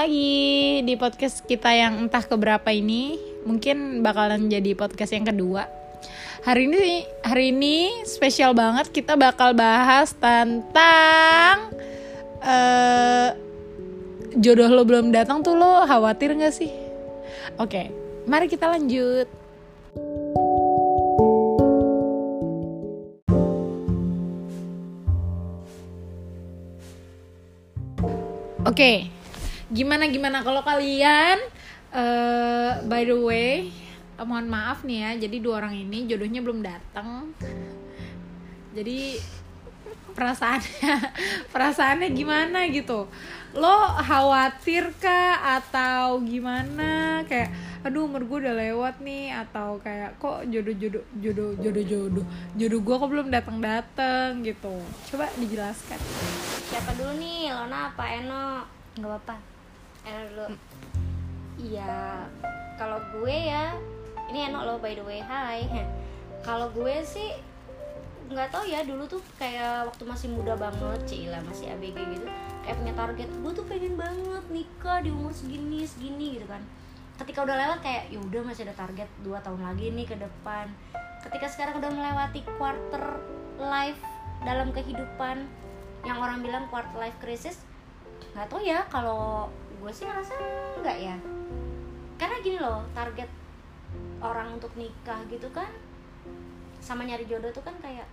lagi di podcast kita yang entah keberapa ini. Mungkin bakalan jadi podcast yang kedua. Hari ini hari ini spesial banget kita bakal bahas tentang eh jodoh lo belum datang tuh lo khawatir gak sih? Oke, mari kita lanjut. Oke, gimana gimana? Kalau kalian eh by the way eh, mohon maaf nih ya, jadi dua orang ini jodohnya belum datang. Jadi perasaannya perasaannya gimana gitu? Lo khawatir kah? Atau gimana? Kayak aduh umur gue udah lewat nih. Atau kayak kok jodoh jodoh jodoh jodoh jodoh jodoh gue kok belum datang datang gitu. Coba dijelaskan. Siapa dulu nih? Lona apa Eno? nggak apa-apa Eno dulu. Iya, kalau gue ya, ini Eno lo by the way, hai. Kalau gue sih nggak tahu ya dulu tuh kayak waktu masih muda banget, Cila masih ABG gitu, kayak punya target. Gue tuh pengen banget nikah di umur segini segini gitu kan. Ketika udah lewat kayak ya udah masih ada target 2 tahun lagi nih ke depan. Ketika sekarang udah melewati quarter life dalam kehidupan yang orang bilang quarter life crisis nggak tahu ya kalau gue sih ngerasa nggak ya. Karena gini loh target orang untuk nikah gitu kan sama nyari jodoh tuh kan kayak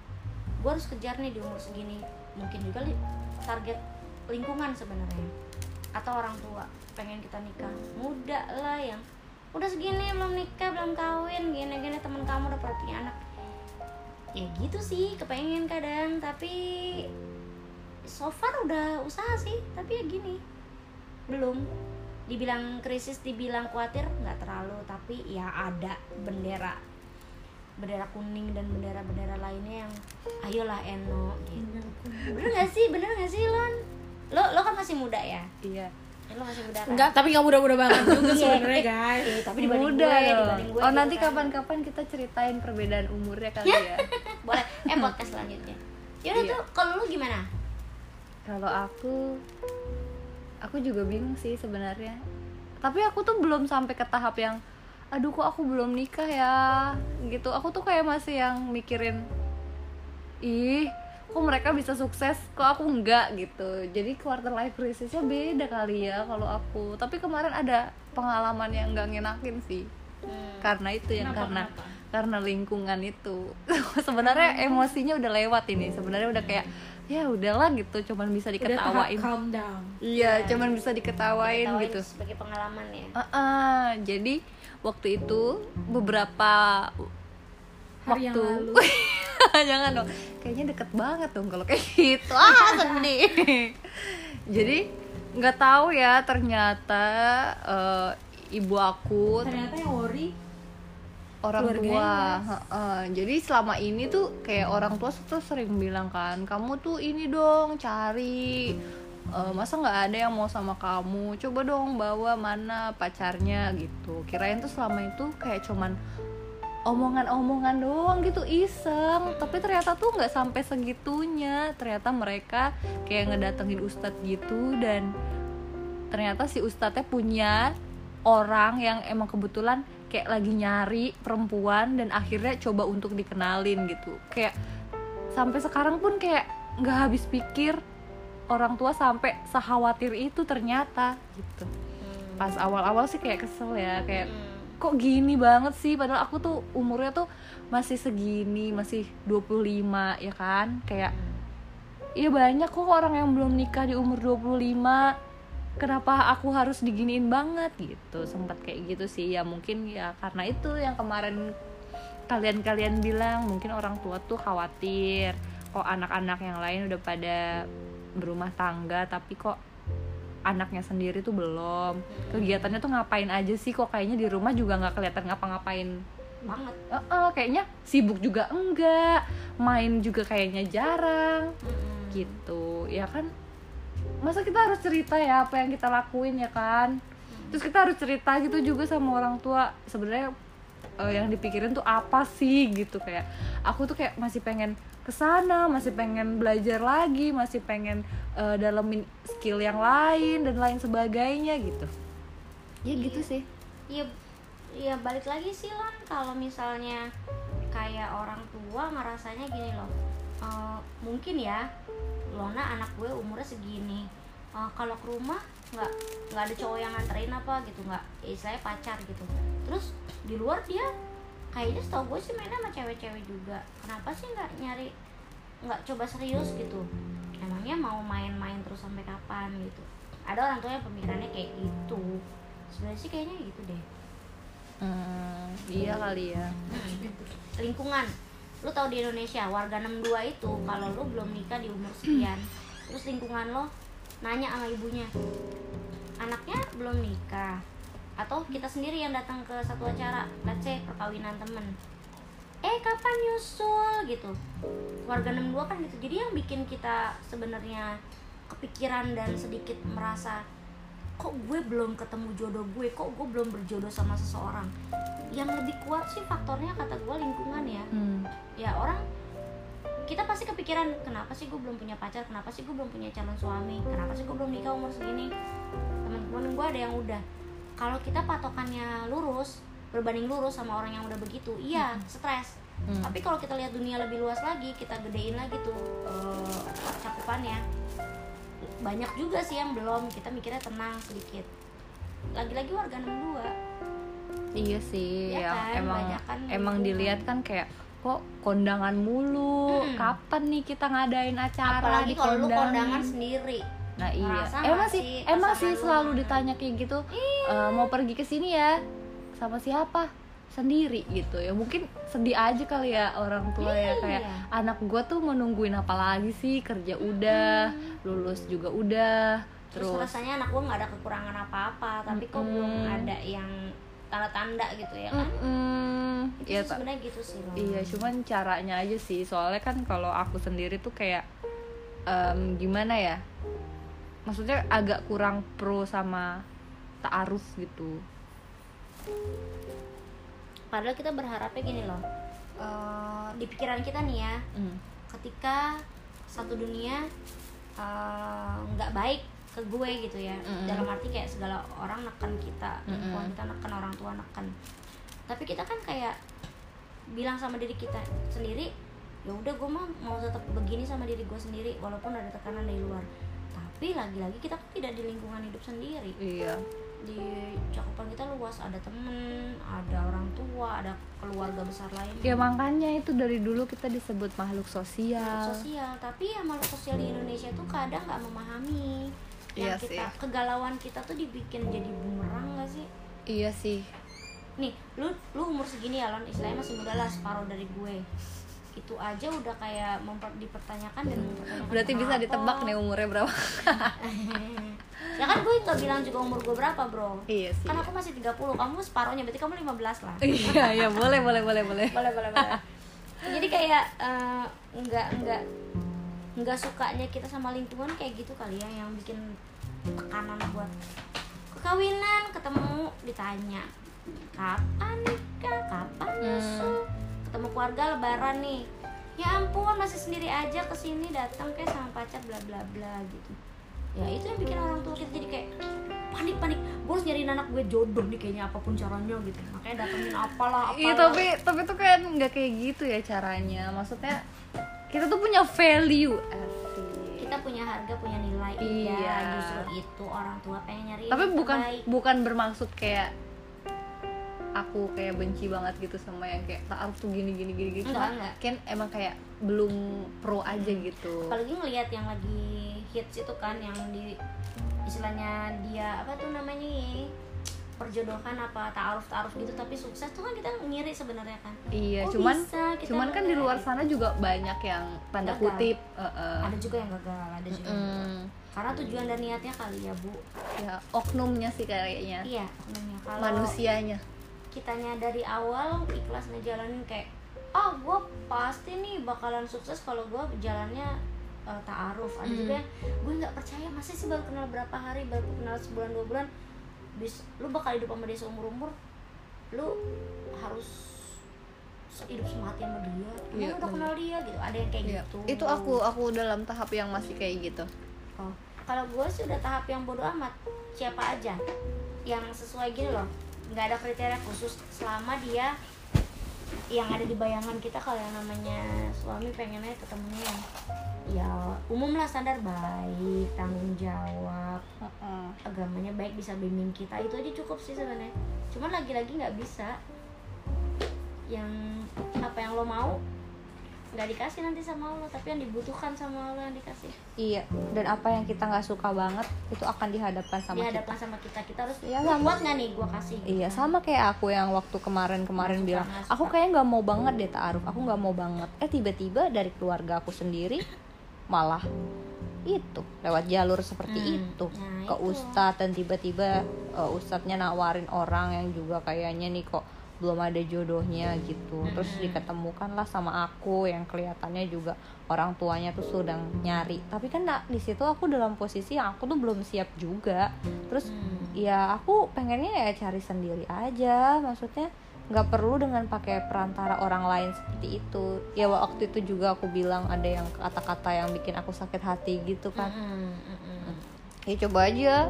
gue harus kejar nih di umur segini. Mungkin juga li- target lingkungan sebenarnya. Atau orang tua pengen kita nikah. Muda lah yang udah segini belum nikah belum kawin gini gini teman kamu udah punya anak. Ya gitu sih kepengen kadang. Tapi so far udah usaha sih. Tapi ya gini belum. Dibilang krisis dibilang khawatir nggak terlalu. Tapi ya ada bendera. Bendera kuning dan bendera-bendera lainnya yang ayolah Eno gitu. Bener gak sih? Bener gak sih Lon? Lo lo kan masih muda ya? Iya. Lo masih muda kan? Enggak tapi nggak muda-muda banget juga Iya. sebenarnya guys. Eh, tapi dibanding Muda gue dibanding gue oh gitu nanti kan. kapan-kapan kita ceritain perbedaan umurnya kali ya. Boleh. Eh podcast selanjutnya. Yaudah Iya. tuh kalau lu gimana? Kalau aku aku juga bingung sih sebenarnya. Tapi aku tuh belum sampai ke tahap yang aduh kok aku belum nikah ya? Gitu. Aku tuh kayak masih yang mikirin ih kok mereka bisa sukses kok aku enggak? Gitu. Jadi quarter life crisisnya beda kali ya kalau aku. Tapi kemarin ada pengalaman yang nggak ngenakin sih. Hmm. karena itu yang Kenapa, karena kenapa? Karena lingkungan itu. Sebenarnya emosinya udah lewat ini. Sebenarnya udah kayak ya udahlah gitu cuman bisa udah diketawain. calm down. Iya Iya. cuman bisa diketawain Ketawain gitu. sebagai pengalaman ya. Heeh, jadi waktu itu beberapa Hari yang waktu lalu. jangan dong. Kayaknya deket banget dong kalau kayak gitu. Ah sedih. Jadi nggak tahu ya ternyata eh, ibu aku ternyata yang worry orang tua. Heeh. jadi selama ini tuh kayak orang tua tuh sering bilang kan kamu tuh ini dong cari Eh, masa nggak ada yang mau sama kamu? Coba dong bawa mana pacarnya gitu. Kirain tuh selama itu kayak cuman omongan-omongan doang gitu iseng. Tapi ternyata tuh nggak sampai segitunya. Ternyata mereka kayak ngedatengin ustadz gitu dan ternyata si ustadznya punya orang yang emang kebetulan kayak lagi nyari perempuan dan akhirnya coba untuk dikenalin gitu. Kayak sampai sekarang pun kayak nggak habis pikir orang tua sampai sekhawatir itu ternyata gitu. Pas awal-awal sih kayak kesel ya kayak Hmm. kok gini banget sih? Padahal aku tuh umurnya tuh masih segini masih 25 ya kan? Kayak ya banyak kok orang yang belum nikah di umur 25 kenapa aku harus diginiin banget gitu. Sempat kayak gitu sih. Ya mungkin ya karena itu yang kemarin kalian-kalian bilang mungkin orang tua tuh khawatir kok anak-anak yang lain udah pada berumah tangga tapi kok anaknya sendiri tuh belum. Kegiatannya tuh ngapain aja sih? Kok kayaknya di rumah juga nggak kelihatan ngapa-ngapain. Banget. Eh, eh, kayaknya sibuk juga enggak. Main juga kayaknya jarang. Gitu. Ya kan masa kita harus cerita ya apa yang kita lakuin ya kan? Terus kita harus cerita gitu juga sama orang tua. Sebenarnya eh, yang dipikirin tuh apa sih gitu. Kayak aku tuh kayak masih pengen ke sana masih pengen belajar lagi masih pengen dalemin skill yang lain dan lain sebagainya gitu. Ya gitu sih. Iya, iya balik lagi sih lan. Kalau misalnya kayak orang tua ngerasanya gini loh. eh, mungkin ya Lona anak gue umurnya segini. Eh, kalau ke rumah nggak nggak ada cowok yang nganterin apa gitu nggak ya istilahnya pacar gitu. Terus di luar dia kayaknya setahu gue sih mainnya sama cewek-cewek juga. Kenapa sih nggak nyari nggak coba serius gitu? Emangnya mau main-main terus sampai kapan gitu? Ada orang tua yang pemikirannya kayak gitu. Sebenarnya sih kayaknya gitu deh. Hmm, iya kali ya lingkungan lu tahu di Indonesia warga 62 itu kalau lu belum nikah di umur sekian terus lingkungan lo nanya sama ibunya anaknya belum nikah? Atau kita sendiri yang datang ke satu acara let's perkawinan temen. Eh kapan nyusul? Gitu. Warga 62 kan gitu. Jadi yang bikin kita sebenarnya kepikiran dan sedikit merasa kok gue belum ketemu jodoh gue? Kok gue belum berjodoh sama seseorang? Yang lebih kuat sih faktornya kata gue lingkungan ya. Hmm. ya orang kita pasti kepikiran kenapa sih gue belum punya pacar? Kenapa sih gue belum punya calon suami? Kenapa sih gue belum nikah umur segini? Teman-teman gue ada yang udah. Kalau kita patokannya lurus berbanding lurus sama orang yang udah begitu iya stres. Hmm. tapi kalau kita lihat dunia lebih luas lagi kita gedein lagi tuh eh, cakupannya banyak juga sih yang belum kita mikirnya tenang sedikit lagi-lagi warga 62 Iya sih, Iya yang kan, emang banyakan emang lingkungan. dilihat kan kayak kok kondangan mulu. Mm-mm. Kapan nih kita ngadain acara apalagi kalau lu kondangan sendiri Nah iya, emang sih, emang sih lu selalu ditanya kayak gitu. Iya. "Eh, mau pergi ke sini ya, sama siapa? Sendiri gitu ya. Mungkin sedih aja kali ya orang tua ya Iya. kayak anak gue tuh menungguin apa lagi sih? Kerja udah, lulus juga udah, terus, terus, rasanya anak gue nggak ada kekurangan apa-apa tapi kok belum ada yang tanda-tanda gitu ya kan Mm-mm. itu Ya, sebenarnya gitu sih loh Iya, cuman caranya aja sih. Soalnya kan kalau aku sendiri tuh kayak em, gimana ya? Maksudnya agak kurang pro sama ta'aruf gitu. Padahal kita berharapnya gini loh eh, di pikiran kita nih ya Mm. ketika satu dunia eh, nggak baik ke gue gitu ya Mm-mm. dalam arti kayak segala orang neken kita lingkungan kita neken orang tua neken tapi kita kan kayak bilang sama diri kita sendiri ya udah gue mah mau tetap begini sama diri gue sendiri walaupun ada tekanan dari luar tapi lagi-lagi kita kan tidak di lingkungan hidup sendiri Iya. Di cakupan kita luas ada temen ada orang tua ada keluarga besar lain Ya makanya itu dari dulu kita disebut makhluk sosial. sosial tapi ya makhluk sosial di Indonesia tuh kadang nggak memahami yang Iya kita sih. kegalauan kita tuh dibikin jadi bumerang gak sih Iya sih. nih lu lu umur segini ya lon istilahnya masih muda lah separuh dari gue itu aja udah kayak memper, dipertanyakan dan mempertanyakan Berarti bisa ditebak nih umurnya berapa? ya kan gue nggak bilang juga umur gue berapa bro. Iya sih. kan aku masih 30 kamu separuhnya berarti kamu 15 lah. Iya, iya, boleh, boleh, boleh, boleh. boleh boleh boleh. Jadi kayak eh, nggak nggak nggak sukanya kita sama lingkungan kayak gitu kali ya yang bikin tekanan buat kekawinan ketemu ditanya kapan nikah? Kapan nyusul? Ketemu keluarga lebaran nih. Ya ampun masih sendiri aja ke sini datang kayak sama pacar bla bla bla gitu ya itu yang bikin orang tua kita jadi kayak panik panik gue harus nyariin anak gue jodoh nih kayaknya apa pun caranya gitu makanya datengin apalah apalah Iya, tapi tapi tuh kan nggak kayak gitu ya caranya. Maksudnya kita tuh punya value. Kita punya harga punya nilai Iya. iya justru itu orang tua pengen nyari tapi bukan terbaik. bukan bermaksud kayak aku kayak benci banget gitu sama yang kayak taaruf tuh gini gini gini gitu Enggak, Cuma enggak. kan emang kayak belum pro aja gitu apalagi ngelihat yang lagi hits itu kan yang di istilahnya dia apa tuh namanya ya, perjodohan apa taaruf taaruf gitu tapi sukses tuh kan kita ngiri sebenarnya kan iya Kok cuman bisa kita cuman kan di luar sana juga banyak yang tanda Gagal. kutip eh, eh. ada juga yang gagal ada juga yang gagal. Mm, karena tujuan dan niatnya kali ya bu ya oknumnya sih kayaknya iya oknumnya. kalau manusianya kitanya dari awal ikhlas ngejalanin kayak ah gue pasti nih bakalan sukses kalau gue jalannya uh, taaruf. Ada Hmm. juga yang gue nggak percaya masih sih baru kenal berapa hari baru kenal sebulan dua bulan? Bis lu bakal hidup sama dia seumur umur lu harus hidup semati sama dia. Iya, udah bener. kenal dia? Gitu. Ada yang kayak Iya. gitu. Itu aku aku dalam tahap yang masih kayak gitu. Oh, kalau gue sih udah tahap yang bodoh amat. Siapa aja yang sesuai gini loh. Nggak ada kriteria khusus. Selama dia yang ada di bayangan kita kalau yang namanya suami pengennya ketemunya yang ya umum lah standar. Baik tanggung jawab. Agamanya baik bisa bimbing kita. Itu aja cukup sih sebenarnya. Cuman lagi-lagi nggak bisa. Yang apa yang lo mau nggak dikasih nanti sama Allah tapi yang dibutuhkan sama Allah yang dikasih. Iya dan apa yang kita nggak suka banget itu akan dihadapkan sama dia kita sama kita. Kita harus "Lu sama. kuat nggak nih gue kasih? Gitu Iya sama kayak aku yang waktu kemarin-kemarin Nggak suka, bilang aku kayak nggak mau banget deh taaruf. Aku nggak mau banget. Eh tiba-tiba dari keluarga aku sendiri malah itu lewat jalur seperti Hmm, itu nah ke itu. ustadz dan tiba-tiba uh, ustadznya nawarin orang yang juga kayaknya nih kok belum ada jodohnya gitu terus Mm-mm. diketemukanlah sama aku yang kelihatannya juga orang tuanya tuh sedang nyari tapi kan nah, di situ aku dalam posisi yang aku tuh belum siap juga terus Hmm. ya aku pengennya ya cari sendiri aja maksudnya nggak perlu dengan pakai perantara orang lain seperti itu. Ya waktu itu juga aku bilang ada yang kata-kata yang bikin aku sakit hati gitu kan. Mm-mm, mm-mm. ya coba aja.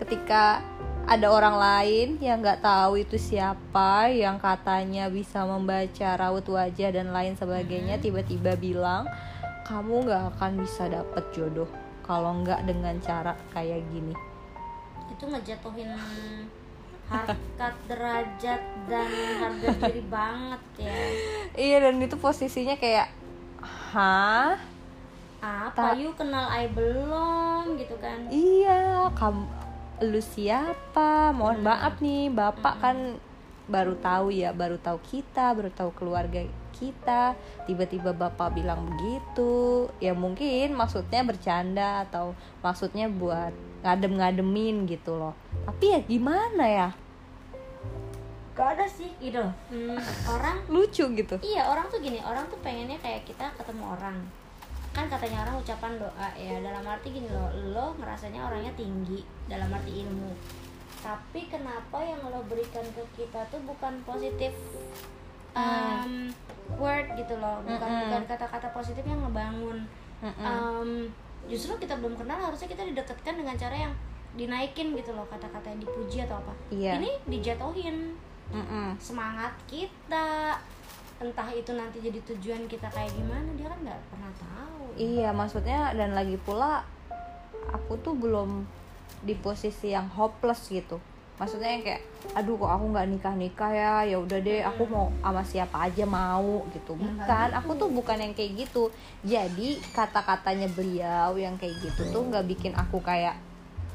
Ketika ada orang lain yang nggak tahu itu siapa yang katanya bisa membaca raut wajah dan lain sebagainya tiba-tiba bilang kamu nggak akan bisa dapet jodoh kalau nggak dengan cara kayak gini. Itu ngejatuhin harkat derajat dan harga diri banget ya. Iya dan itu posisinya kayak hah? Apa? Ta- you kenal I belum? gitu kan. Iya kamu lu siapa? Mohon Hmm. maaf nih bapak kan baru tahu ya baru tahu kita baru tahu keluarga kita. Tiba-tiba bapak bilang begitu. Ya mungkin maksudnya bercanda atau maksudnya buat ngadem-ngademin gitu loh tapi ya gimana ya? Gak ada sih gitu. Hmm, orang lucu gitu. Iya orang tuh gini orang tuh pengennya kayak kita ketemu orang. Kan katanya orang ucapan doa ya dalam arti gini loh lo ngerasanya orangnya tinggi dalam arti ilmu. Tapi kenapa yang lo berikan ke kita tuh bukan positif um, word gitu loh? Bukan Mm-mm. bukan kata-kata positif yang ngebangun. Um, justru kita belum kenal harusnya kita didekatkan dengan cara yang dinaikin gitu loh kata-kata yang dipuji atau apa Iya. ini dijatuhin Mm-mm. semangat kita entah itu nanti jadi tujuan kita kayak gimana dia kan nggak pernah tahu Iya, maksudnya dan lagi pula aku tuh belum di posisi yang hopeless gitu. Maksudnya yang kayak, aduh kok aku nggak nikah nikah ya, ya udah deh, aku mau sama siapa aja mau gitu. Bukan, aku tuh bukan yang kayak gitu. Jadi kata-katanya beliau yang kayak gitu tuh nggak bikin aku kayak,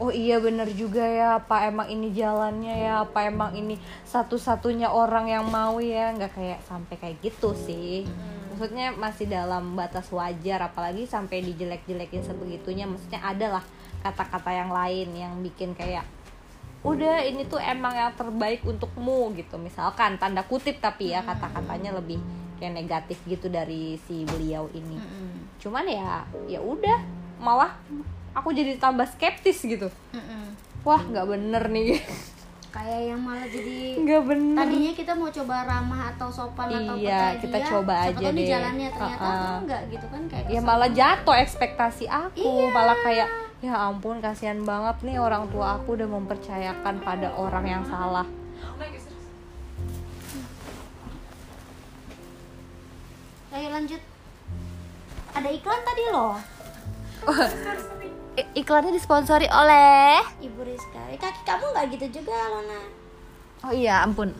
oh iya bener juga ya, apa emang ini jalannya ya, apa emang ini satu-satunya orang yang mau ya, nggak kayak sampai kayak gitu sih. Maksudnya masih dalam batas wajar apalagi sampai dijelek-jelekin sebegitunya. Maksudnya ada lah kata-kata yang lain yang bikin kayak udah ini tuh emang yang terbaik untukmu gitu. Misalkan tanda kutip tapi ya kata-katanya lebih kayak negatif gitu dari si beliau ini. Cuman ya ya udah malah aku jadi tambah skeptis gitu Mm-mm. wah nggak bener nih kayak yang malah jadi nggak bener tadinya kita mau coba ramah atau sopan atau Iya, kita coba siapa aja tahu deh. jalannya ternyata Uh-uh. enggak gitu kan kayak ya malah jatuh ekspektasi aku Iya. malah kayak ya ampun kasihan banget nih orang tua aku udah mempercayakan pada orang yang salah ayo lanjut ada iklan tadi loh iklannya disponsori oleh ibu Rizka Eh, kaki kamu nggak gitu juga Lona oh iya ampun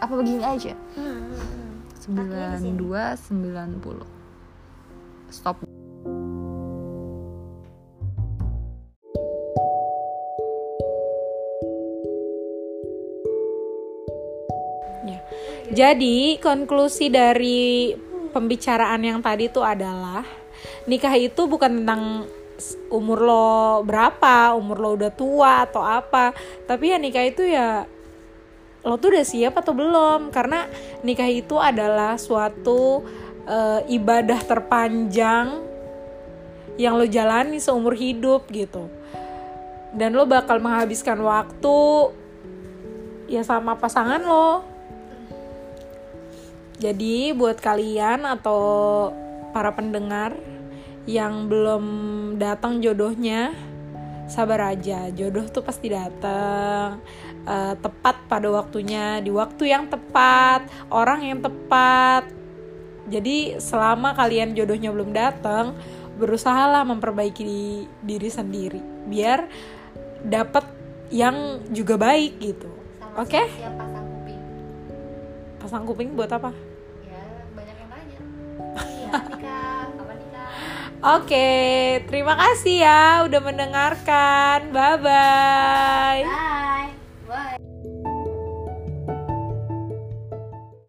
apa begini aja hmm, hmm, hmm. Kakinya di sini. 9290 stop Ya. Jadi konklusi dari pembicaraan yang tadi itu adalah nikah itu bukan tentang umur lo berapa, umur lo udah tua atau apa, tapi ya nikah itu ya lo tuh udah siap atau belum? Karena nikah itu adalah suatu eh, ibadah terpanjang yang lo jalani seumur hidup gitu. Dan lo bakal menghabiskan waktu ya sama pasangan lo Jadi buat kalian atau para pendengar yang belum datang jodohnya, sabar aja. Jodoh tuh pasti datang. Eh, tepat pada waktunya, di waktu yang tepat, orang yang tepat. Jadi selama kalian jodohnya belum datang, berusahalah memperbaiki diri sendiri biar dapat yang juga baik gitu. Oke? siap pasang kuping Pasang kuping buat apa? Oke, terima kasih ya udah mendengarkan. Bye bye. Bye.